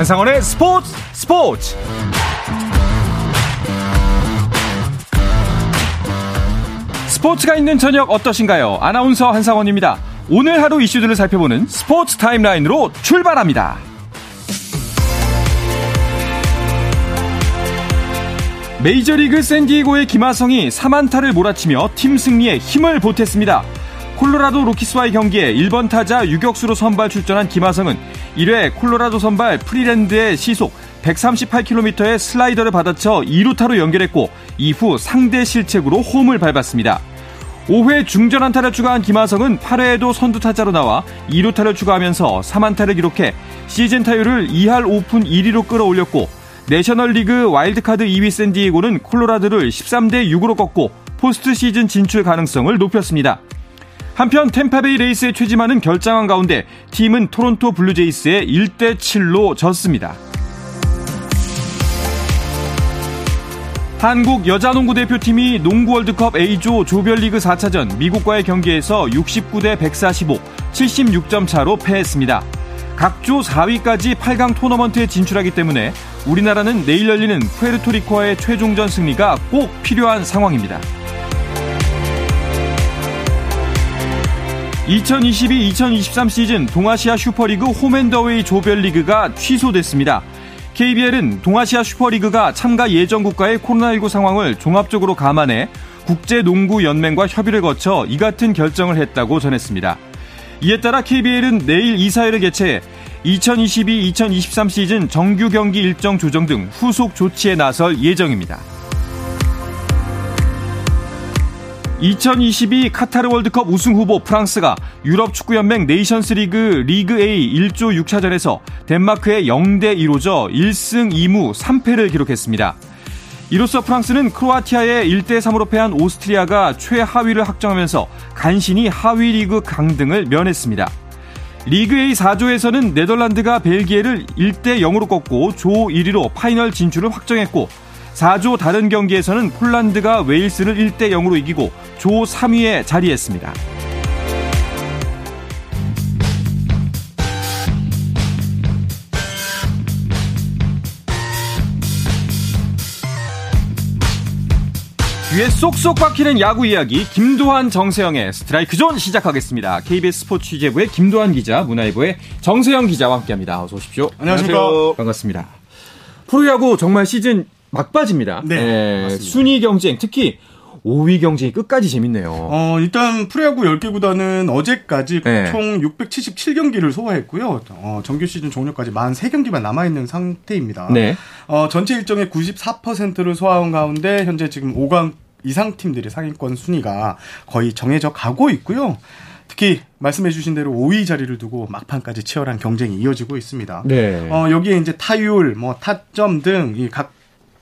한상원의 스포츠 스포츠 스포츠가 있는 저녁 어떠신가요? 아나운서 한상원입니다. 오늘 하루 이슈들을 살펴보는 스포츠 타임라인으로 출발합니다. 메이저리그 샌디에고의 김하성이 3안타를 몰아치며 팀 승리에 힘을 보탰습니다. 콜로라도 로키스와의 경기에 1번 타자 유격수로 선발 출전한 김하성은 1회 콜로라도 선발 프리랜드의 시속 138km의 슬라이더를 받아쳐 2루타로 연결했고 이후 상대 실책으로 홈을 밟았습니다. 5회 중전 안타를 추가한 김하성은 8회에도 선두 타자로 나와 2루타를 추가하면서 3안타를 기록해 시즌 타율을 2할 5푼 1리로 끌어올렸고 내셔널리그 와일드카드 2위 샌디에고는 콜로라도를 13대 6으로 꺾고 포스트 시즌 진출 가능성을 높였습니다. 한편 템파베이 레이스에 최지만은 결장한 가운데 팀은 토론토 블루제이스에 1대 7로 졌습니다. 한국 여자농구 대표팀이 농구 월드컵 A조 조별리그 4차전 미국과의 경기에서 69대 145, 76점 차로 패했습니다. 각조 4위까지 8강 토너먼트에 진출하기 때문에 우리나라는 내일 열리는 푸에르토리코와의 최종전 승리가 꼭 필요한 상황입니다. 2022-2023 시즌 동아시아 슈퍼리그 홈앤더웨이 조별리그가 취소됐습니다. KBL은 동아시아 슈퍼리그가 참가 예정 국가의 코로나19 상황을 종합적으로 감안해 국제농구연맹과 협의를 거쳐 이 같은 결정을 했다고 전했습니다. 이에 따라 KBL은 내일 이사회를 개최해 2022-2023 시즌 정규 경기 일정 조정 등 후속 조치에 나설 예정입니다. 2022 카타르 월드컵 우승 후보 프랑스가 유럽 축구 연맹 네이션스 리그 리그 A 1조 6차전에서 덴마크에 0대 1로 져 1승 2무 3패를 기록했습니다. 이로써 프랑스는 크로아티아에 1대 3으로 패한 오스트리아가 최하위를 확정하면서 간신히 하위 리그 강등을 면했습니다. 리그 A 4조에서는 네덜란드가 벨기에를 1대 0으로 꺾고 조 1위로 파이널 진출을 확정했고 4조 다른 경기에서는 폴란드가 웨일스를 1대 0으로 이기고 조 3위에 자리했습니다. 귀에 쏙쏙 박히는 야구 이야기 김도환 정세영의 스트라이크 존 시작하겠습니다. KBS 스포츠 취재부의 김도환 기자, 문화일보의 정세영 기자와 함께합니다. 어서 오십시오. 안녕하십니까. 안녕하세요. 반갑습니다. 프로야구 정말 시즌 막바지입니다. 네, 예, 순위 경쟁 특히 5위 경쟁이 끝까지 재밌네요. 어, 일단 프로야구 10개 구단은 어제까지 네. 총 677경기를 소화했고요. 어, 정규 시즌 종료까지 43경기만 남아있는 상태입니다. 네. 어, 전체 일정의 94%를 소화한 가운데 현재 지금 5강 이상 팀들의 상위권 순위가 거의 정해져 가고 있고요. 특히 말씀해주신 대로 5위 자리를 두고 막판까지 치열한 경쟁이 이어지고 있습니다. 네. 어, 여기에 이제 타율, 뭐 타점 등 이 각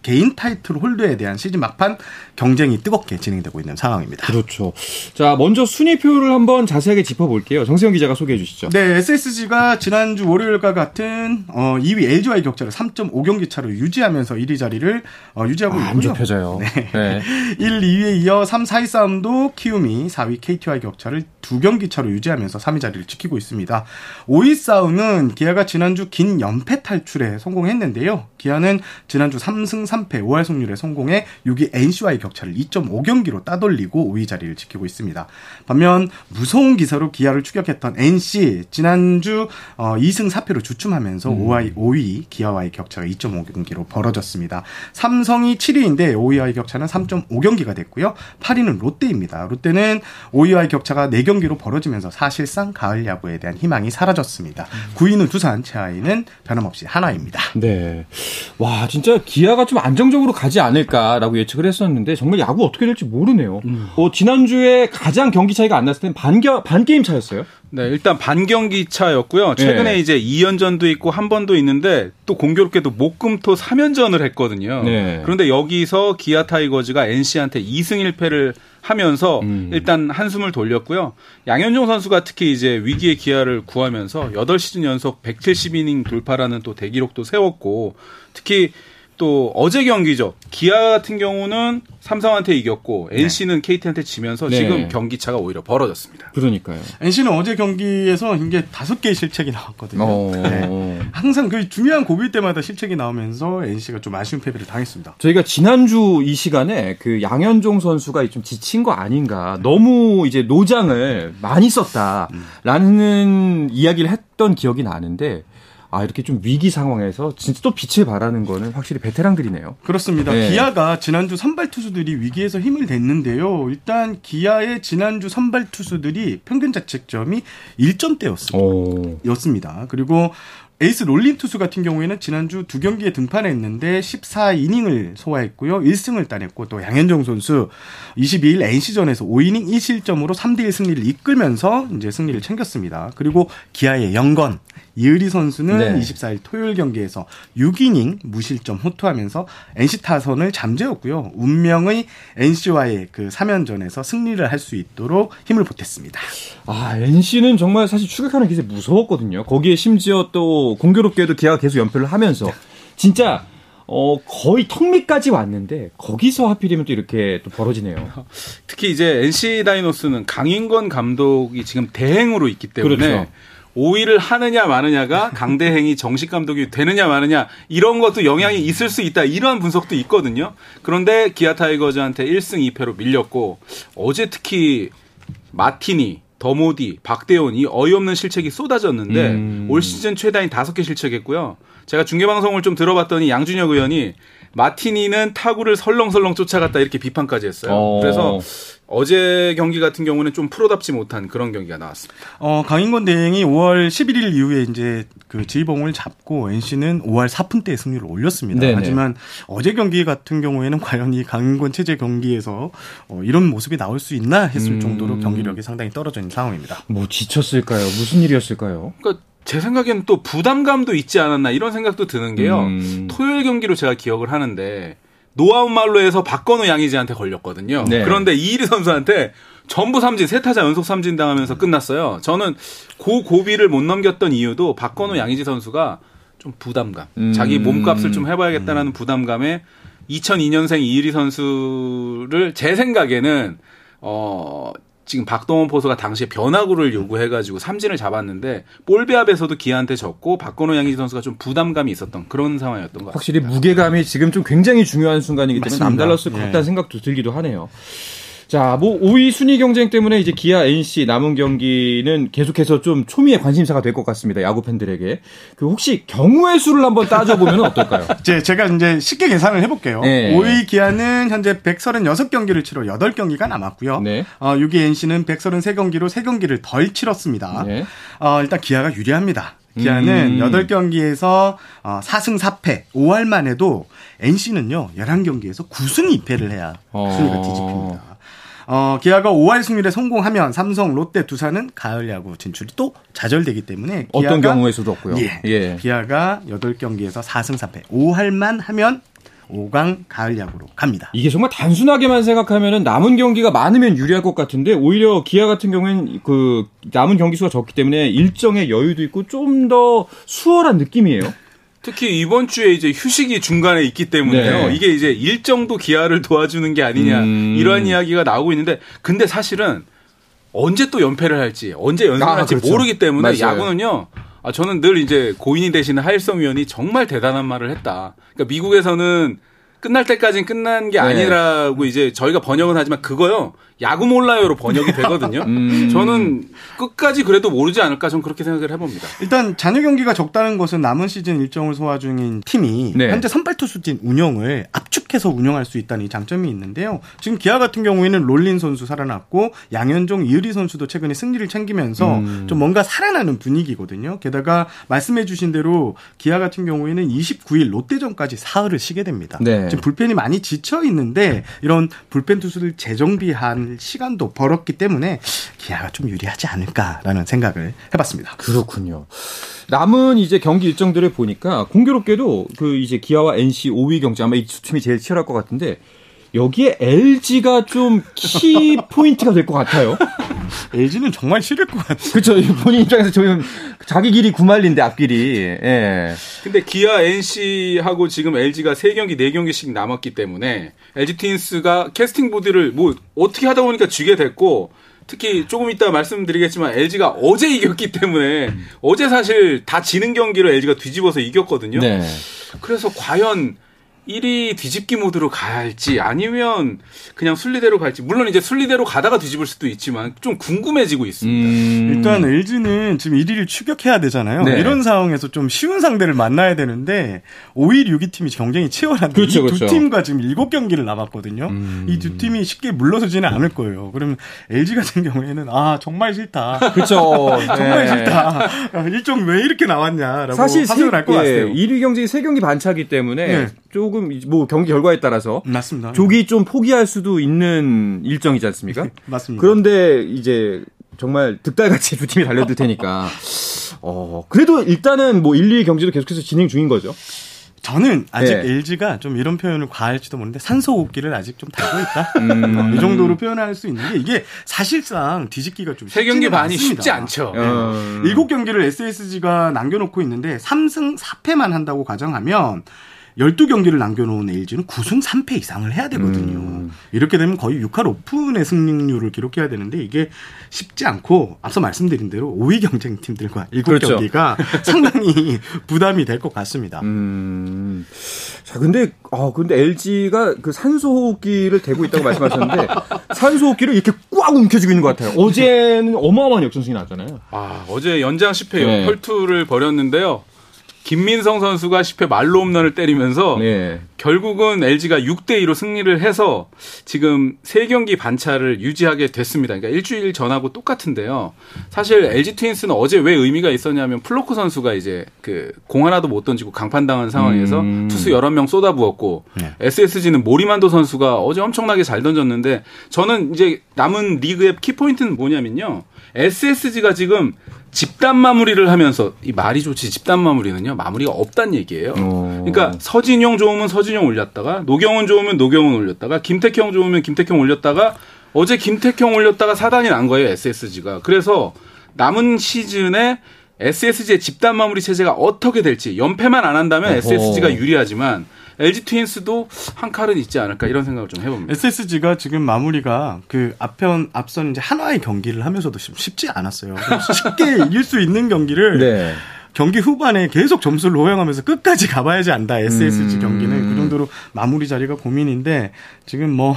개인 타이틀 홀더에 대한 시즌 막판 경쟁이 뜨겁게 진행되고 있는 상황입니다. 그렇죠. 자, 먼저 순위표를 한번 자세하게 짚어볼게요. 정세영 기자가 소개해 주시죠. 네, SSG가 지난주 월요일과 같은 어, 2위 LG와의 격차를 3.5경기 차로 유지하면서 1위 자리를 어, 유지하고 아, 안 있고요. 좁혀져요. 네. 네. 1, 2위에 이어 3, 4위 싸움도 키움이 4위 KT와의 격차를 2경기 차로 유지하면서 3위 자리를 지키고 있습니다. 5위 싸움은 기아가 지난주 긴 연패 탈출에 성공했는데요. 기아는 지난주 3승 3패 5할 승률에 성공해 6위 NC와의 격차를 2.5경기로 따돌리고 5위 자리를 지키고 있습니다. 반면 무서운 기사로 기아를 추격했던 NC 지난주 어, 2승 4패로 주춤하면서 5위, 5위 기아와의 격차가 2.5경기로 벌어졌습니다. 삼성이 7위인데 5위와의 격차는 3.5경기가 됐고요. 8위는 롯데입니다. 롯데는 5위와의 격차가 4경기로 벌어지면서 사실상 가을 야구에 대한 희망이 사라졌습니다. 9위는 두산, 최하위는 변함없이 하나입니다. 네. 와, 진짜 기아가 좀 안정적으로 가지 않을까라고 예측을 했었는데 정말 야구 어떻게 될지 모르네요. 어, 지난주에 가장 경기 차이가 안 났을 땐 반겨, 반 게임 차였어요. 네, 일단 반 경기 차였고요. 최근에 네. 이제 2연전도 있고 한 번도 있는데 또 공교롭게도 목금토 3연전을 했거든요. 네. 그런데 여기서 기아 타이거즈가 NC한테 2승 1패를 하면서 음. 일단 한숨을 돌렸고요. 양현종 선수가 특히 이제 위기의 기아를 구하면서 8시즌 연속 170이닝 돌파라는 또 대기록도 세웠고 특히 또 어제 경기죠. 기아 같은 경우는 삼성한테 이겼고 NC는 KT한테 지면서 네. 지금 경기 차가 오히려 벌어졌습니다. 그러니까요. NC는 어제 경기에서 이게 다섯 개의 실책이 나왔거든요. 어. 네. 항상 그 중요한 고비 때마다 실책이 나오면서 NC가 좀 아쉬운 패배를 당했습니다. 저희가 지난주 이 시간에 그 양현종 선수가 좀 지친 거 아닌가. 너무 이제 노장을 많이 썼다라는 이야기를 했던 기억이 나는데 아, 이렇게 좀 위기 상황에서 진짜 또 빛을 발하는 거는 확실히 베테랑들이네요. 그렇습니다. 네. 기아가 지난주 선발 투수들이 위기에서 힘을 냈는데요. 일단 기아의 지난주 선발 투수들이 평균 자책점이 1점대였습니다. 오. 였습니다. 그리고 에이스 롤린 투수 같은 경우에는 지난주 두 경기에 등판했는데 14이닝을 소화했고요. 1승을 따냈고 또 양현종 선수 22일 NC전에서 5이닝 1실점으로 3대 1 승리를 이끌면서 이제 승리를 챙겼습니다. 그리고 기아의 영건 이의리 선수는 네. 24일 토요일 경기에서 6이닝 무실점 호투하면서 NC 타선을 잠재웠고요. 운명의 NC와의 그 3연전에서 승리를 할 수 있도록 힘을 보탰습니다. 아, NC는 정말 사실 추격하는 기세 무서웠거든요. 거기에 심지어 또 공교롭게도 기아가 계속 연패를 하면서 진짜 어 거의 턱 밑까지 왔는데 거기서 하필이면 또 이렇게 또 벌어지네요. 특히 이제 NC 다이노스는 강인권 감독이 지금 대행으로 있기 때문에 그렇죠. 5위를 하느냐 마느냐가 강대행이 정식 감독이 되느냐 마느냐 이런 것도 영향이 있을 수 있다 이런 분석도 있거든요. 그런데 기아 타이거즈한테 1승 2패로 밀렸고 어제 특히 마티니 더모디, 박대원 이 어이없는 실책이 쏟아졌는데 음. 올 시즌 최다인 5개 실책했고요. 제가 중계 방송을 좀 들어봤더니 양준혁 의원이 마티니는 타구를 설렁설렁 쫓아갔다 이렇게 비판까지 했어요. 어. 그래서 어제 경기 같은 경우는 좀 프로답지 못한 그런 경기가 나왔습니다. 어, 강인권 대행이 5월 11일 이후에 이제 그 지휘봉을 잡고 NC는 5월 4푼대의 승률을 올렸습니다. 네네. 하지만 어제 경기 같은 경우에는 과연 이 강인권 체제 경기에서 어, 이런 모습이 나올 수 있나 했을 음. 정도로 경기력이 상당히 떨어져 있는 상황입니다. 뭐 지쳤을까요? 무슨 일이었을까요? 그러니까 제 생각에는 또 부담감도 있지 않았나 이런 생각도 드는 게요. 음. 토요일 경기로 제가 기억을 하는데 노아웃 만루에서 박건우 양의지한테 걸렸거든요. 네. 그런데 이의리 선수한테 전부 삼진 세 타자 연속 삼진 당하면서 끝났어요. 저는 고 고비를 못 넘겼던 이유도 박건우 양의지 선수가 좀 부담감, 음. 자기 몸값을 좀 해봐야겠다라는 부담감에 2002년생 이의리 선수를 제 생각에는 어 지금 박동원 포수가 당시에 변화구를 요구해가지고 삼진을 잡았는데 볼 배합에서도 기아한테 졌고 박건우 양의지 선수가 좀 부담감이 있었던 그런 상황이었던 것 같아요. 확실히 무게감이 지금 좀 굉장히 중요한 순간이기 때문에 맞습니다. 남달랐을 것 예. 같다는 생각도 들기도 하네요. 자, 뭐 5위 순위 경쟁 때문에 이제 기아 NC 남은 경기는 계속해서 좀 초미의 관심사가 될 것 같습니다. 야구 팬들에게. 그 혹시 경우의 수를 한번 따져 보면 어떨까요? 이제 제가 이제 쉽게 계산을 해 볼게요. 네. 5위 기아는 현재 136경기를 치러 8경기가 남았고요. 네. 어, 6위 NC는 133경기로 3경기를 덜 치렀습니다. 네. 어, 일단 기아가 유리합니다. 기아는 음. 8경기에서 어, 4승 4패, 5할만 해도 NC는요, 11경기에서 9승 2패를 해야 어. 순위가 뒤집힙니다. 어, 기아가 5할 승률에 성공하면 삼성, 롯데, 두산은 가을 야구 진출이 또 좌절되기 때문에 어떤 기아가- 경우에서도 없고요. 예. 예. 기아가 8경기에서 4승 4패, 5할만 하면 5강 가을 야구로 갑니다. 이게 정말 단순하게만 생각하면은 남은 경기가 많으면 유리할 것 같은데 오히려 기아 같은 경우에는 그 남은 경기 수가 적기 때문에 일정의 여유도 있고 좀 더 수월한 느낌이에요. 특히 이번 주에 이제 휴식이 중간에 있기 때문에요. 네. 이게 이제 일정도 기아를 도와주는 게 아니냐 음. 이러한 이야기가 나오고 있는데 근데 사실은 언제 또 연패를 할지 언제 연승을 아, 할지 그렇죠. 모르기 때문에 맞아요. 야구는요. 아 저는 늘 이제 고인이 되시는 하일성 위원이 정말 대단한 말을 했다. 그러니까 미국에서는 끝날 때까지는 끝난 게 네. 아니라고 이제 저희가 번역은 하지만 그거요. 야구 몰라요로 번역이 되거든요. 음. 저는 끝까지 그래도 모르지 않을까 전 그렇게 생각을 해봅니다. 일단 잔여 경기가 적다는 것은 남은 시즌 일정을 소화 중인 팀이 네. 현재 선발 투수진 운영을 압축해서 운영할 수 있다는 이 장점이 있는데요. 지금 기아 같은 경우에는 롤린 선수 살아났고 양현종, 이의리 선수도 최근에 승리를 챙기면서 음. 좀 뭔가 살아나는 분위기거든요. 게다가 말씀해주신 대로 기아 같은 경우에는 29일 롯데전까지 사흘을 쉬게 됩니다. 네. 지금 불펜이 많이 지쳐 있는데 이런 불펜 투수들 재정비한 시간도 벌었기 때문에 기아가 좀 유리하지 않을까라는 생각을 해봤습니다. 그렇군요. 남은 이제 경기 일정들을 보니까 공교롭게도 그 이제 기아와 NC 5위 경쟁 아마 이 두 팀이 제일 치열할 것 같은데 여기에 LG가 좀 키 포인트가 될 것 같아요. LG는 정말 싫을 것 같아요. 그렇죠. 본인 입장에서 저희는 자기 길이 구만린데 앞길이. 예. 근데 기아 NC하고 지금 LG가 3경기, 4경기씩 남았기 때문에 LG 트윈스가 캐스팅 보트를 뭐 어떻게 하다 보니까 쥐게 됐고 특히 조금 이따 말씀드리겠지만 LG가 어제 이겼기 때문에 음. 어제 사실 다 지는 경기를 LG가 뒤집어서 이겼거든요. 네. 그래서 과연 1위 뒤집기 모드로 갈지 아니면 그냥 순리대로 갈지 물론 이제 순리대로 가다가 뒤집을 수도 있지만 좀 궁금해지고 있습니다. 음... 일단 LG는 지금 1위를 추격해야 되잖아요. 네. 이런 상황에서 좀 쉬운 상대를 만나야 되는데 5위, 6위 팀이 경쟁이 치열한데 그렇죠, 이두 그렇죠. 팀과 지금 7경기를 남았거든요. 음... 이두 팀이 쉽게 물러서지는 않을 거예요. 그러면 LG 같은 경우에는 아 정말 싫다. 그렇죠. 정말 네. 싫다. 일종 왜 이렇게 나왔냐라고 사실 할것 예, 같아요. 1위 경쟁이 3경기 반차기 때문에 네. 조금 뭐 경기 결과에 따라서 맞습니다. 조기 좀 포기할 수도 있는 일정이지 않습니까? 맞습니다. 그런데 이제 정말 득달같이 두 팀이 달려들 테니까 어 그래도 일단은 뭐 1, 2위 경기도 계속해서 진행 중인 거죠. 저는 아직 네. LG가 좀 이런 표현을 과할지도 모르는데 산소 호흡기를 아직 좀 달고 있다. 음. 이 정도로 표현할 수 있는 게 이게 사실상 뒤집기가 좀 세 경기 반이 쉽지 않죠. 네. 음. 7경기를 SSG가 남겨놓고 있는데 3승 4패만 한다고 가정하면 12경기를 남겨놓은 LG는 9승 3패 이상을 해야 되거든요. 음. 이렇게 되면 거의 6할 오픈의 승률을 기록해야 되는데 이게 쉽지 않고 앞서 말씀드린 대로 5위 경쟁팀들과 7경기가 그렇죠. 상당히 부담이 될 것 같습니다. 음. 자, 근데, 아, 근데 LG가 그 산소호흡기를 대고 있다고 말씀하셨는데 산소호흡기를 이렇게 꽉 움켜쥐고 있는 것 같아요. 어제는 어마어마한 역전승이 나왔잖아요. 아, 어제 연장 10회 네. 혈투를 벌였는데요. 김민성 선수가 10회 말로 홈런을 때리면서 네. 결국은 LG가 6대 2로 승리를 해서 지금 3경기 반차를 유지하게 됐습니다. 그러니까 일주일 전하고 똑같은데요. 사실 LG 트윈스는 어제 왜 의미가 있었냐면 플럿코 선수가 이제 그 공 하나도 못 던지고 강판당한 상황에서 음. 투수 11명 쏟아부었고 네. SSG는 모리만도 선수가 어제 엄청나게 잘 던졌는데 저는 이제 남은 리그의 키포인트는 뭐냐면요. SSG가 지금 집단 마무리를 하면서 이 말이 좋지 집단 마무리는요 마무리가 없단 얘기예요. 오. 어. 그러니까 서진용 좋으면 서진용 올렸다가 노경은 좋으면 노경은 올렸다가 김택형 좋으면 김택형 올렸다가 어제 김태형 올렸다가 사단이 난 거예요 SSG가. 그래서 남은 시즌에 SSG의 집단 마무리 체제가 어떻게 될지 연패만 안 한다면 어허. SSG가 유리하지만 LG 트윈스도 한 칼은 있지 않을까 이런 생각을 좀 해봅니다. SSG가 지금 마무리가 그 앞편 앞선 이제 한화의 경기를 하면서도 쉽지 않았어요. 쉽게 이길 수 있는 경기를 네. 경기 후반에 계속 점수를 호영하면서 끝까지 가봐야지 안다. SSG 음. 경기는 그 정도로 마무리 자리가 고민인데 지금 뭐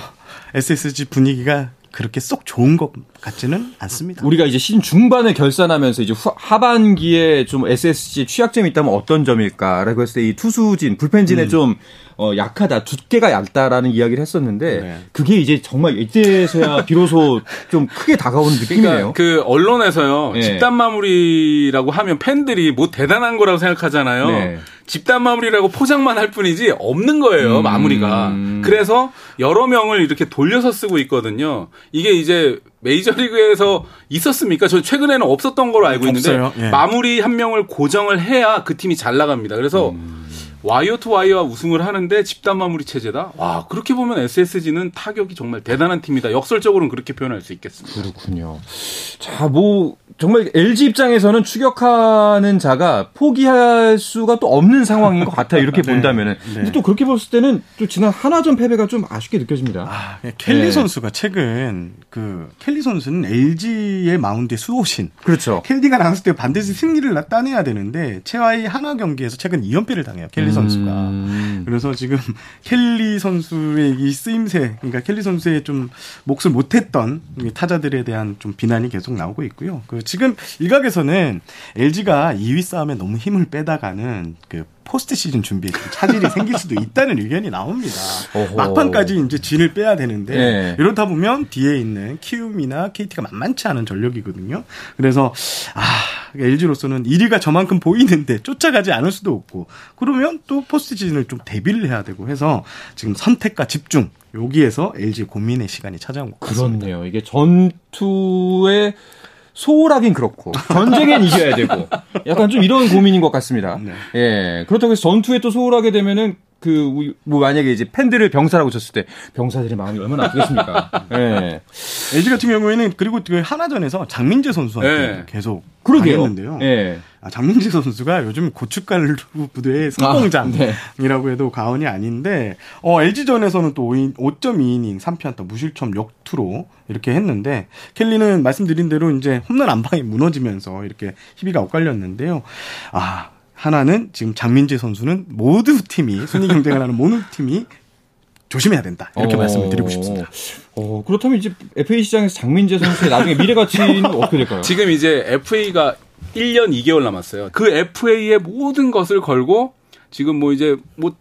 SSG 분위기가 그렇게 쏙 좋은 것 같지는 않습니다. 우리가 이제 시즌 중반에 결산하면서 이제 후, 하반기에 좀 SSG 취약점이 있다면 어떤 점일까라고 했을 때 이 투수진, 불펜진에 음. 좀 어, 약하다, 두께가 얇다라는 이야기를 했었는데 네. 그게 이제 정말 이제서야 비로소 좀 크게 다가오는 느낌이네요. 그러니까 그 언론에서요 네. 집단 마무리라고 하면 팬들이 뭐 대단한 거라고 생각하잖아요. 네. 집단 마무리라고 포장만 할 뿐이지 없는 거예요 음. 마무리가. 그래서 여러 명을 이렇게 돌려서 쓰고 있거든요. 이게 이제 메이저리그에서 있었습니까? 저 최근에는 없었던 걸로 알고 있는데 예. 마무리 한 명을 고정을 해야 그 팀이 잘 나갑니다. 그래서 음. 와이어 투 와이어와 우승을 하는데 집단 마무리 체제다. 와 그렇게 보면 SSG는 타격이 정말 대단한 팀이다. 역설적으로는 그렇게 표현할 수 있겠습니다. 그렇군요. 자, 뭐 정말 LG 입장에서는 추격하는 자가 포기할 수가 또 없는 상황인 것 같아요. 이렇게 네. 본다면은. 네. 근데 또 그렇게 봤을 때는 또 지난 한화전 패배가 좀 아쉽게 느껴집니다. 아, 네, 켈리 네. 선수가 최근 그 켈리 선수는 LG의 마운드의 수호신. 그렇죠. 켈리가 나왔을 때 반드시 승리를 따내야 되는데 최하위 한화 경기에서 최근 2연패를 당해요. 켈리 선수가. 음. 그래서 지금 켈리 선수의 이 쓰임새, 그러니까 켈리 선수의 좀 몫을 못했던 타자들에 대한 좀 비난이 계속 나오고 있고요. 그 지금 일각에서는 LG가 2위 싸움에 너무 힘을 빼다가는 그 포스트 시즌 준비에 차질이 생길 수도 있다는 의견이 나옵니다. 어허. 막판까지 이제 진을 빼야 되는데 네. 이렇다 보면 뒤에 있는 키움이나 KT가 만만치 않은 전력이거든요. 그래서 아 LG로서는 1위가 저만큼 보이는데 쫓아가지 않을 수도 없고 그러면 또 포스트 시즌을 좀 대비를 해야 되고 해서 지금 선택과 집중 여기에서 LG 고민의 시간이 찾아온 것 같습니다. 그렇네요. 이게 전투의 소홀하긴 그렇고 전쟁엔 이겨야 되고 약간 좀 이런 고민인 것 같습니다. 네. 예 그렇다고 해서 전투에 또 소홀하게 되면은 그, 뭐, 만약에 이제 팬들을 병사라고 쳤을 때, 병사들의 마음이 얼마나 아프겠습니까? 예. 네. LG 같은 경우에는, 그리고 그 하나전에서 장민재 선수한테 네. 계속. 그러게요. 당했는데요. 네. 아, 장민재 선수가 요즘 고춧가루 부대의 성공장이라고 아, 네. 해도 과언이 아닌데, 어, LG전에서는 또 5.2이닝 3피안타 무실점 역투로 이렇게 했는데, 켈리는 말씀드린 대로 이제 홈런 안방이 무너지면서 이렇게 희비가 엇갈렸는데요. 아, 하나는 지금 장민재 선수는 모두 팀이, 순위 경쟁을 하는 모든 팀이 조심해야 된다. 이렇게 어, 말씀을 드리고 싶습니다. 어, 그렇다면 이제 FA 시장에서 장민재 선수의 나중에 미래 가치는 어떻게 될까요? 지금 이제 FA가 1년 2개월 남았어요. 그 FA의 모든 것을 걸고 지금 뭐 이제 뭐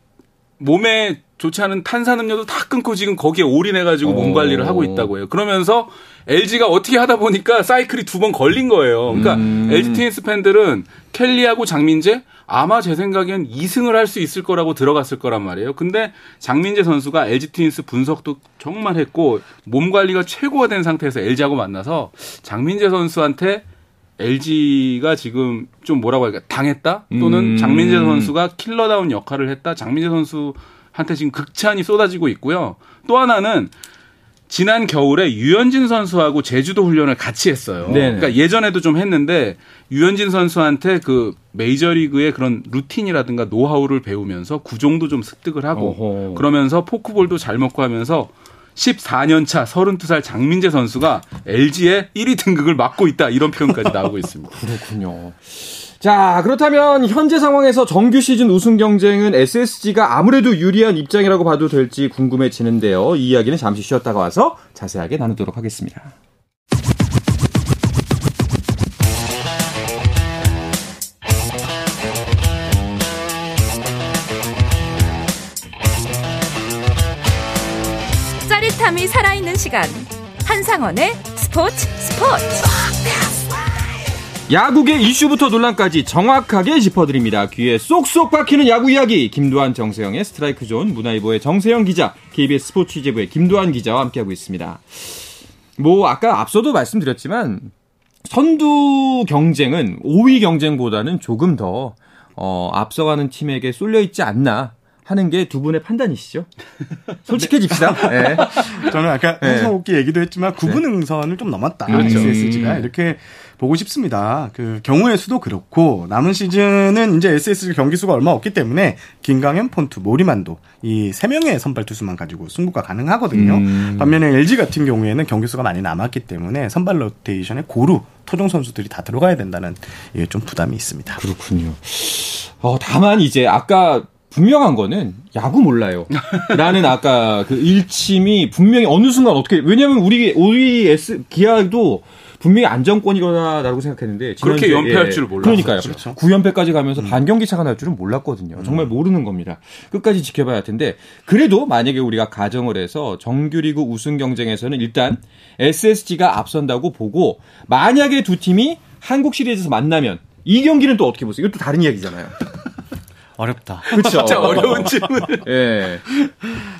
몸에 좋지 않은 탄산음료도 다 끊고 지금 거기에 올인해가지고 몸 관리를 하고 있다고 해요. 그러면서 LG가 어떻게 하다 보니까 사이클이 두 번 걸린 거예요. 그러니까 음. LG 트윈스 팬들은 켈리하고 장민재 아마 제 생각엔 2승을 할 수 있을 거라고 들어갔을 거란 말이에요. 근데 장민재 선수가 LG 트윈스 분석도 정말 했고 몸 관리가 최고가 된 상태에서 LG하고 만나서 장민재 선수한테 LG가 지금 좀 뭐라고 할까 당했다 또는 음. 장민재 선수가 킬러다운 역할을 했다. 장민재 선수한테 지금 극찬이 쏟아지고 있고요. 또 하나는 지난 겨울에 유현진 선수하고 제주도 훈련을 같이 했어요. 네네. 그러니까 예전에도 좀 했는데 유현진 선수한테 그 메이저리그의 그런 루틴이라든가 노하우를 배우면서 구종도 좀 습득을 하고 어허. 그러면서 포크볼도 잘 먹고 하면서 14년 차 32살 장민재 선수가 LG의 1위 등극을 맡고 있다 이런 표현까지 나오고 있습니다. 그렇군요. 자, 그렇다면 현재 상황에서 정규 시즌 우승 경쟁은 SSG가 아무래도 유리한 입장이라고 봐도 될지 궁금해지는데요. 이 이야기는 잠시 쉬었다가 와서 자세하게 나누도록 하겠습니다. 짜릿함이 살아있는 시간. 한상원의 스포츠 스포츠. 야구계 이슈부터 논란까지 정확하게 짚어드립니다. 귀에 쏙쏙 박히는 야구 이야기. 김도환, 정세영의 스트라이크 존, 문화일보의 정세영 기자, KBS 스포츠 취재부의 김도환 기자와 함께하고 있습니다. 뭐 아까 앞서도 말씀드렸지만 선두 경쟁은 5위 경쟁보다는 조금 더 어, 앞서가는 팀에게 쏠려 있지 않나 하는 게 두 분의 판단이시죠? 솔직해집시다. 네. 저는 아까 홍성옥기 네. 얘기도 했지만 구분 응선을 좀 넘었다. 그렇죠. SSG가 음. 이렇게 보고 싶습니다. 그 경우의 수도 그렇고 남은 시즌은 이제 SSG 경기 수가 얼마 없기 때문에 김강현, 폰투, 모리만도 이 세 명의 선발 투수만 가지고 승부가 가능하거든요. 음. 반면에 LG 같은 경우에는 경기 수가 많이 남았기 때문에 선발 로테이션에 고루 토종 선수들이 다 들어가야 된다는 예, 좀 부담이 있습니다. 그렇군요. 어, 다만 이제 아까 분명한 거는 야구 몰라요. 라는 아까 그 일침이 분명히 어느 순간 어떻게 왜냐면 우리 우리 S 기아도 분명히 안정권이거나라고 생각했는데 그렇게 연패할 예, 줄 몰랐어요. 그러니까요. 그렇죠. 9연패까지 가면서 음. 반경기 차가 날 줄은 몰랐거든요. 음. 정말 모르는 겁니다. 끝까지 지켜봐야 할 텐데 그래도 만약에 우리가 가정을 해서 정규리그 우승 경쟁에서는 일단 SSG가 앞선다고 보고 만약에 두 팀이 한국 시리즈에서 만나면 이 경기는 또 어떻게 보세요? 이것도 다른 이야기잖아요. 어렵다. 그렇죠. 진짜 어려운 질문. 예.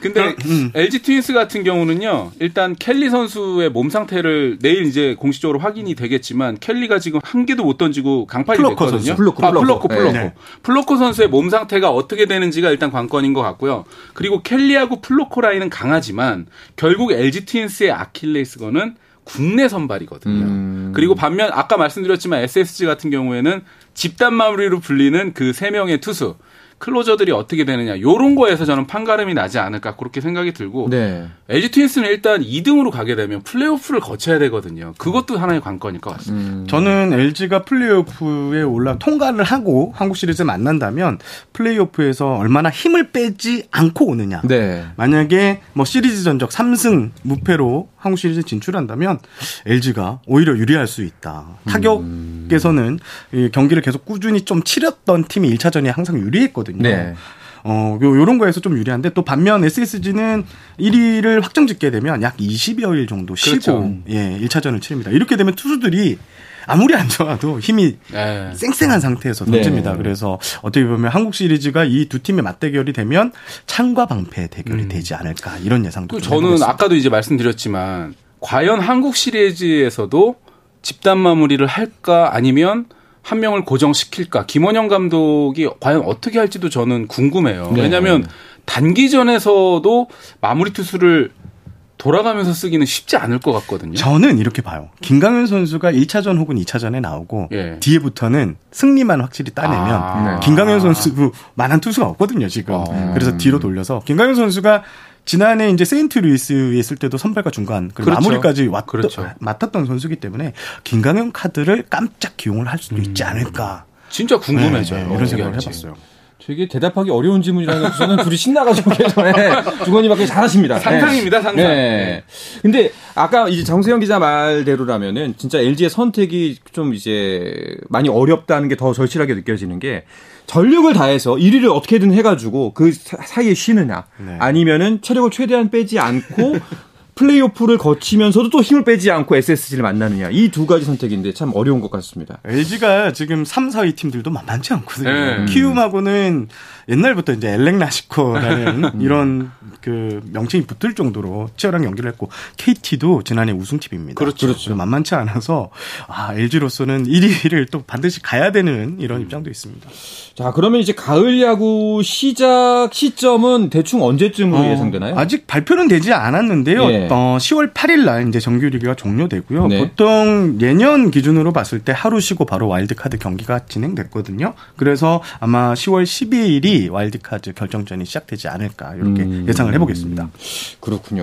근데 음. LG 트윈스 같은 경우는요. 일단 켈리 선수의 몸 상태를 내일 이제 공식적으로 확인이 되겠지만 켈리가 지금 한 개도 못 던지고 강판이 플럿코 됐거든요. 선수. 플럿코, 아, 플럿코, 플럿코. 네. 플럿코 선수의 몸 상태가 어떻게 되는지가 일단 관건인 것 같고요. 그리고 켈리하고 플로코 라인은 강하지만 결국 LG 트윈스의 아킬레스건은 국내 선발이거든요. 음. 그리고 반면 아까 말씀드렸지만 SSG 같은 경우에는 집단 마무리로 불리는 그 세 명의 투수 클로저들이 어떻게 되느냐 요런 거에서 저는 판가름이 나지 않을까 그렇게 생각이 들고 네. LG 트윈스는 일단 2등으로 가게 되면 플레이오프를 거쳐야 되거든요. 그것도 하나의 관건일 것 같습니다. 음. 저는 LG가 플레이오프에 올라 통과를 하고 한국 시리즈 만난다면 플레이오프에서 얼마나 힘을 빼지 않고 오느냐. 네. 만약에 뭐 시리즈 전적 3승 무패로 한국 시리즈 진출한다면 LG가 오히려 유리할 수 있다. 타격에서는 음. 경기를 계속 꾸준히 좀 치렀던 팀이 1차전이 항상 유리했거든요. 네. 어, 요, 요런 거에서 좀 유리한데 또 반면 SSG는 1위를 확정 짓게 되면 약 20여일 정도 쉬고 그렇죠. 예, 1차전을 치릅니다. 이렇게 되면 투수들이 아무리 안 좋아도 힘이 네. 쌩쌩한 상태에서 던집니다. 네. 그래서 어떻게 보면 한국 시리즈가 이 두 팀의 맞대결이 되면 창과 방패 대결이 음. 되지 않을까 이런 예상도 그 저는 아까도 이제 말씀드렸지만 과연 한국 시리즈에서도 집단 마무리를 할까 아니면 한 명을 고정시킬까? 김원영 감독이 과연 어떻게 할지도 저는 궁금해요. 네. 왜냐하면 단기전에서도 마무리 투수를 돌아가면서 쓰기는 쉽지 않을 것 같거든요. 저는 이렇게 봐요. 김강현 선수가 1차전 혹은 2차전에 나오고 예. 뒤에부터는 승리만 확실히 따내면 아. 네. 김강현 선수 만한 투수가 없거든요, 지금. 어. 그래서 뒤로 돌려서 김강현 선수가 지난해 이제 세인트 루이스에 있을 때도 선발과 중간 그리고 그렇죠. 마무리까지 왔, 그렇죠. 맡았던 선수기 때문에 김강현 카드를 깜짝 기용을 할 수도 음. 있지 않을까. 진짜 궁금해져요. 네, 네, 이런 생각을. 해봤어요. 되게 대답하기 어려운 질문이라는 것 저는 둘이 신나가지고 계속 네, 주거님밖에 잘하십니다. 상상입니다, 상상. 네. 근데 아까 이제 정세영 기자 말대로라면은 진짜 LG의 선택이 좀 이제 많이 어렵다는 게 더 절실하게 느껴지는 게 전력을 다해서 1위를 어떻게든 해가지고 그 사- 사이에 쉬느냐 네. 아니면은 체력을 최대한 빼지 않고 플레이오프를 거치면서도 또 힘을 빼지 않고 SSG를 만나느냐 이 두 가지 선택인데 참 어려운 것 같습니다. LG가 지금 3, 4위 팀들도 만만치 않거든요. 네. 키움하고는 옛날부터 이제 엘렉 나시코라는 이런 그 명칭이 붙을 정도로 치열한 경기를 했고 KT도 지난해 우승팀입니다. 그렇죠. 그래서 만만치 않아서 아, LG로서는 1위를 또 반드시 가야 되는 이런 입장도 있습니다. 자 그러면 이제 가을 야구 시작 시점은 대충 언제쯤으로 어, 예상되나요? 아직 발표는 되지 않았는데요. 예. 어, 10월 8일 날 이제 정규 리그가 종료되고요. 네. 보통 예년 기준으로 봤을 때 하루 쉬고 바로 와일드카드 경기가 진행됐거든요. 그래서 아마 10월 12일이 와일드카드 결정전이 시작되지 않을까 이렇게 음. 예상을 해보겠습니다. 그렇군요.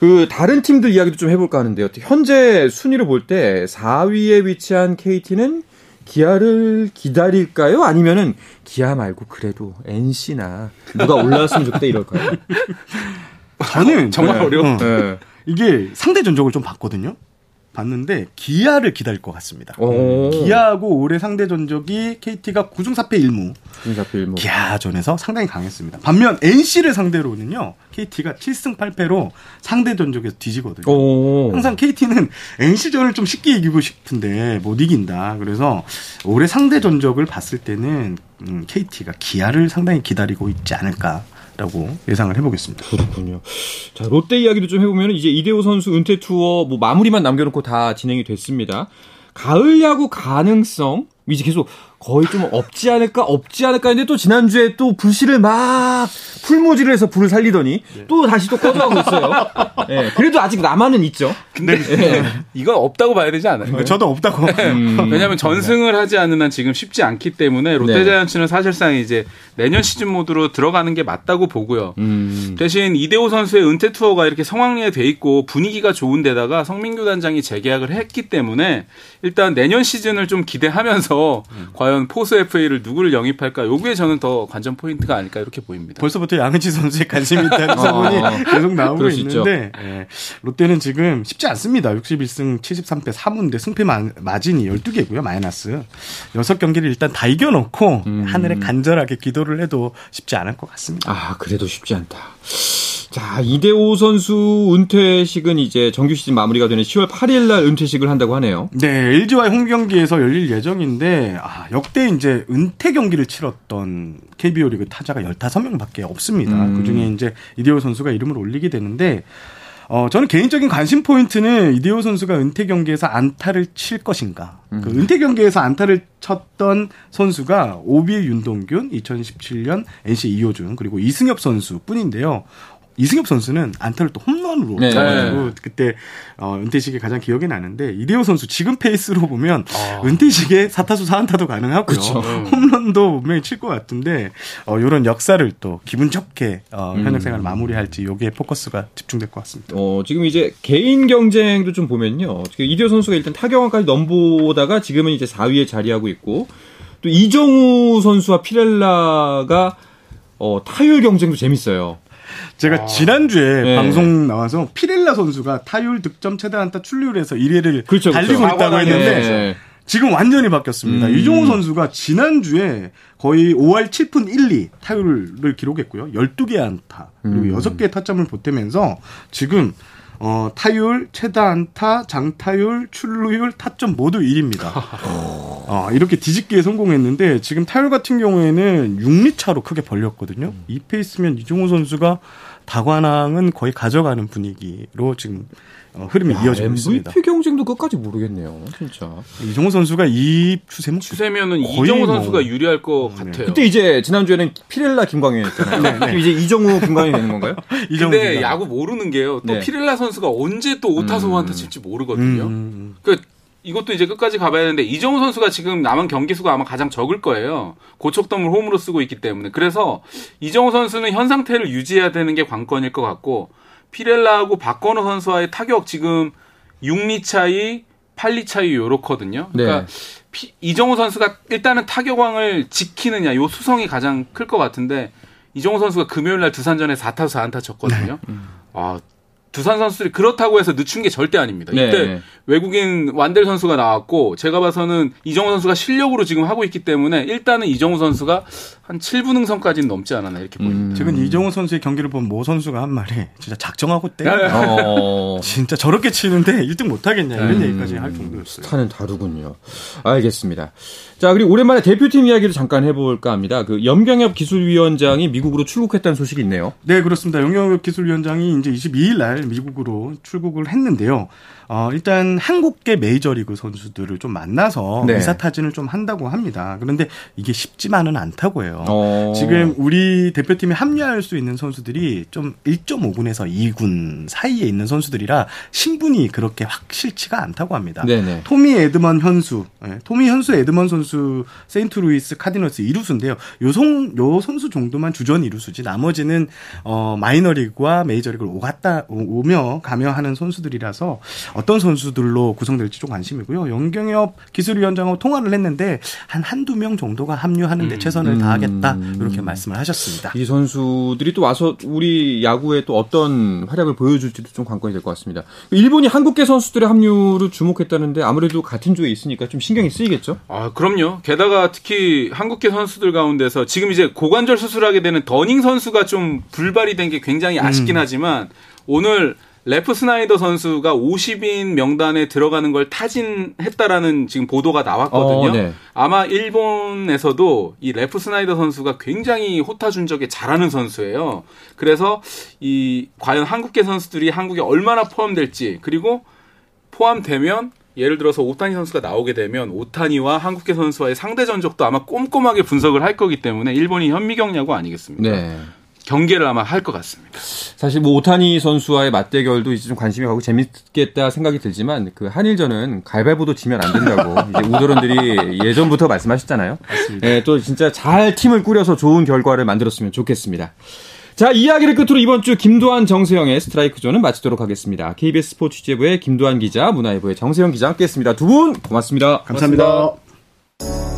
그 다른 팀들 이야기도 좀 해볼까 하는데요. 현재 순위를 볼 때 4위에 위치한 KT는 기아를 기다릴까요? 아니면은 기아 말고 그래도 NC나 누가 올라왔으면 좋겠다 이럴까요? 저는 정말 네, 어려워. 어, 네. 이게 상대 전적을 좀 봤거든요. 봤는데 기아를 기다릴 것 같습니다. 오. 기아하고 올해 상대 전적이 KT가 9승 4패 1무. 김사필 뭐. 기아전에서 상당히 강했습니다. 반면 NC를 상대로는요, KT가 7승 8패로 상대 전적에서 뒤지거든요. 오. 항상 KT는 NC전을 좀 쉽게 이기고 싶은데 못 이긴다. 그래서 올해 상대 전적을 봤을 때는 음, KT가 기아를 상당히 기다리고 있지 않을까 라고 예상을 해보겠습니다. 그렇군요. 자, 롯데 이야기도 좀 해보면 이제 이대호 선수 은퇴 투어 뭐 마무리만 남겨놓고 다 진행이 됐습니다. 가을 야구 가능성 이제 계속 거의 좀 없지 않을까 없지 않을까 했는데 또 지난주에 또 불씨를 막 풀모지를 해서 불을 살리더니 또 다시 또 꺼져가고 있어요. 예, 그래도 아직 남아는 있죠. 근데 예. 이건 없다고 봐야 되지 않아요? 저도 없다고. 음. 왜냐하면 전승을 하지 않는 한 지금 쉽지 않기 때문에 네. 롯데자이언츠는 사실상 이제 내년 시즌 모드로 들어가는 게 맞다고 보고요. 음. 대신 이대호 선수의 은퇴 투어가 이렇게 성황리에 돼 있고 분위기가 좋은데다가 성민규 단장이 재계약을 했기 때문에 일단 내년 시즌을 좀 기대하면서 음. 과연 포수 FA를 누구를 영입할까 요게 저는 더 관전 포인트가 아닐까 이렇게 보입니다. 벌써부터 양의지 선수에 관심이 있다는 어. 소문이 계속 나오고 있는데 예, 롯데는 지금 쉽지 않습니다. 61승 73패 3무인데 승패 마, 마진이 12개고요. 마이너스. 6경기를 일단 다 이겨놓고 음. 하늘에 간절하게 기도를 해도 쉽지 않을 것 같습니다. 아, 그래도 쉽지 않다. 자, 이대호 선수 은퇴식은 이제 정규 시즌 마무리가 되는 10월 8일 날 은퇴식을 한다고 하네요. 네, LG와의 홈 경기에서 열릴 예정인데 아, 역대 이제 은퇴 경기를 치렀던 KBO 리그 타자가 15명밖에 없습니다. 음. 그중에 이제 이대호 선수가 이름을 올리게 되는데 어, 저는 개인적인 관심 포인트는 이대호 선수가 은퇴 경기에서 안타를 칠 것인가. 그 은퇴 경기에서 안타를 쳤던 선수가 OB의 윤동균, 2017년 NC 이호준, 그리고 이승엽 선수 뿐인데요. 이승엽 선수는 안타를 또 홈런으로 네. 쳐가지고 그때 어, 은퇴식이 가장 기억에 나는데 이대호 선수 지금 페이스로 보면 아. 은퇴식에 4타수 4안타도 가능하고요. 그쵸. 홈런도 분명히 칠 것 같은데 어, 이런 역사를 또 기분 좋게 어, 음. 현역 생활을 마무리할지 여기에 포커스가 집중될 것 같습니다. 어, 지금 이제 개인 경쟁도 좀 보면요. 지금 이대호 선수가 일단 타격왕까지 넘보다가 지금은 이제 4위에 자리하고 있고 또 이정우 선수와 피렐라가 어, 타율 경쟁도 재밌어요. 제가 지난주에 네. 방송 나와서 피렐라 선수가 타율 득점 최다 안타 출루율에서 1위를 그렇죠, 달리고 그렇죠. 있다고 했는데 네. 지금 완전히 바뀌었습니다. 음. 이종호 선수가 지난주에 거의 5할 7푼 1, 2 타율을 기록했고요. 12개 안타, 그리고 음. 6개의 타점을 보태면서 지금 어, 타율, 최다 안타, 장타율, 출루율, 타점 모두 1위입니다. 어, 이렇게 뒤집기에 성공했는데 지금 타율 같은 경우에는 6리 차로 크게 벌렸거든요. 이 페이스면 이종호 선수가 다관왕은 거의 가져가는 분위기로 지금 어, 흐름이 야, 이어지고 MVP 있습니다. 경쟁도 끝까지 모르겠네요. 진짜. 이정우 선수가 이 추세면 추세면은 거의 이정우 뭐- 선수가 유리할 것 네. 같아요. 그때 이제 지난주에는 피렐라 김광현이었잖아요. 그럼 이제 이정우 김광현이 되는 건가요? 이정우 근데 선수가. 야구 모르는 게요. 또 네. 피렐라 선수가 언제 또 오타소 한타 칠지 모르거든요. 음, 그 이것도 이제 끝까지 가봐야 되는데 이정우 선수가 지금 남은 경기 수가 아마 가장 적을 거예요. 고척돔을 홈으로 쓰고 있기 때문에 그래서 이정우 선수는 현 상태를 유지해야 되는 게 관건일 것 같고 피렐라하고 박건호 선수와의 타격 지금 6리 차이, 8리 차이 요렇거든요. 그러니까 네. 피- 이정우 선수가 일단은 타격왕을 지키느냐 요 수성이 가장 클 것 같은데 이정우 선수가 금요일 날 두산전에 4타수 4안타 쳤거든요. 아, 두산 선수들이 그렇다고 해서 늦춘 게 절대 아닙니다. 네. 이때 외국인 완델 선수가 나왔고 제가 봐서는 이정우 선수가 실력으로 지금 하고 있기 때문에 일단은 이정우 선수가 한 7분 응선까지는 넘지 않았나 이렇게 보입니다. 최근 이정우 선수의 경기를 본 모 선수가 한 말이 진짜 작정하고 때 네. 어, 진짜 저렇게 치는데 1등 못 하겠냐 이런 음. 얘기까지 할 정도였어요. 스타는 다르군요. 알겠습니다. 자, 그리고 오랜만에 대표팀 이야기를 잠깐 해볼까 합니다. 그 염경엽 기술위원장이 미국으로 출국했다는 소식이 있네요. 네, 그렇습니다. 영영엽 기술위원장이 이제 22일 날 미국으로 출국을 했는데요. 어, 일단 한국계 메이저리그 선수들을 좀 만나서 네. 의사타진을 좀 한다고 합니다. 그런데 이게 쉽지만은 않다고 해요. 어. 지금 우리 대표팀에 합류할 수 있는 선수들이 좀 1.5군에서 2군 사이에 있는 선수들이라 신분이 그렇게 확실치가 않다고 합니다. 네네. 토미 에드먼 현수, 예, 토미 현수 에드먼 선수 세인트루이스 카디널스 이루수인데요. 요선 요 선수 정도만 주전 이루수지 나머지는 어 마이너리그와 메이저리그를 오갔다 오- 오며 가며 하는 선수들이라서 어떤 선수들로 구성될지 좀 관심이고요. 염경엽 기술위원장하고 통화를 했는데 한 한두 명 정도가 합류하는데 최선을 다하겠다 이렇게 말씀을 하셨습니다. 이 선수들이 또 와서 우리 야구에 또 어떤 활약을 보여줄지도 좀 관건이 될 것 같습니다. 일본이 한국계 선수들의 합류를 주목했다는데 아무래도 같은 조에 있으니까 좀 신경이 쓰이겠죠? 아, 그럼요. 게다가 특히 한국계 선수들 가운데서 지금 이제 고관절 수술하게 되는 더닝 선수가 좀 불발이 된 게 굉장히 아쉽긴 음. 하지만 오늘 레프 스나이더 선수가 50인 명단에 들어가는 걸 타진했다라는 지금 보도가 나왔거든요. 어, 네. 아마 일본에서도 이 레프 스나이더 선수가 굉장히 호타준족에 잘하는 선수예요. 그래서 이 과연 한국계 선수들이 한국에 얼마나 포함될지 그리고 포함되면 예를 들어서 오타니 선수가 나오게 되면 오타니와 한국계 선수와의 상대 전적도 아마 꼼꼼하게 분석을 할 거기 때문에 일본이 현미경 야구 아니겠습니까? 네. 경계를 아마 할 것 같습니다. 사실 뭐 오타니 선수와의 맞대결도 이제 좀 관심이 가고 재밌겠다 생각이 들지만 그 한일전은 갈발보도 지면 안 된다고 이제 우도런들이 예전부터 말씀하셨잖아요. 네, 또 진짜 잘 팀을 꾸려서 좋은 결과를 만들었으면 좋겠습니다. 자, 이야기를 끝으로 이번 주 김도한 정세영의 스트라이크 존은 마치도록 하겠습니다. KBS 스포츠 취재부의 김도한 기자, 문화일보의 정세영 기자 함께했습니다. 두 분 고맙습니다. 감사합니다.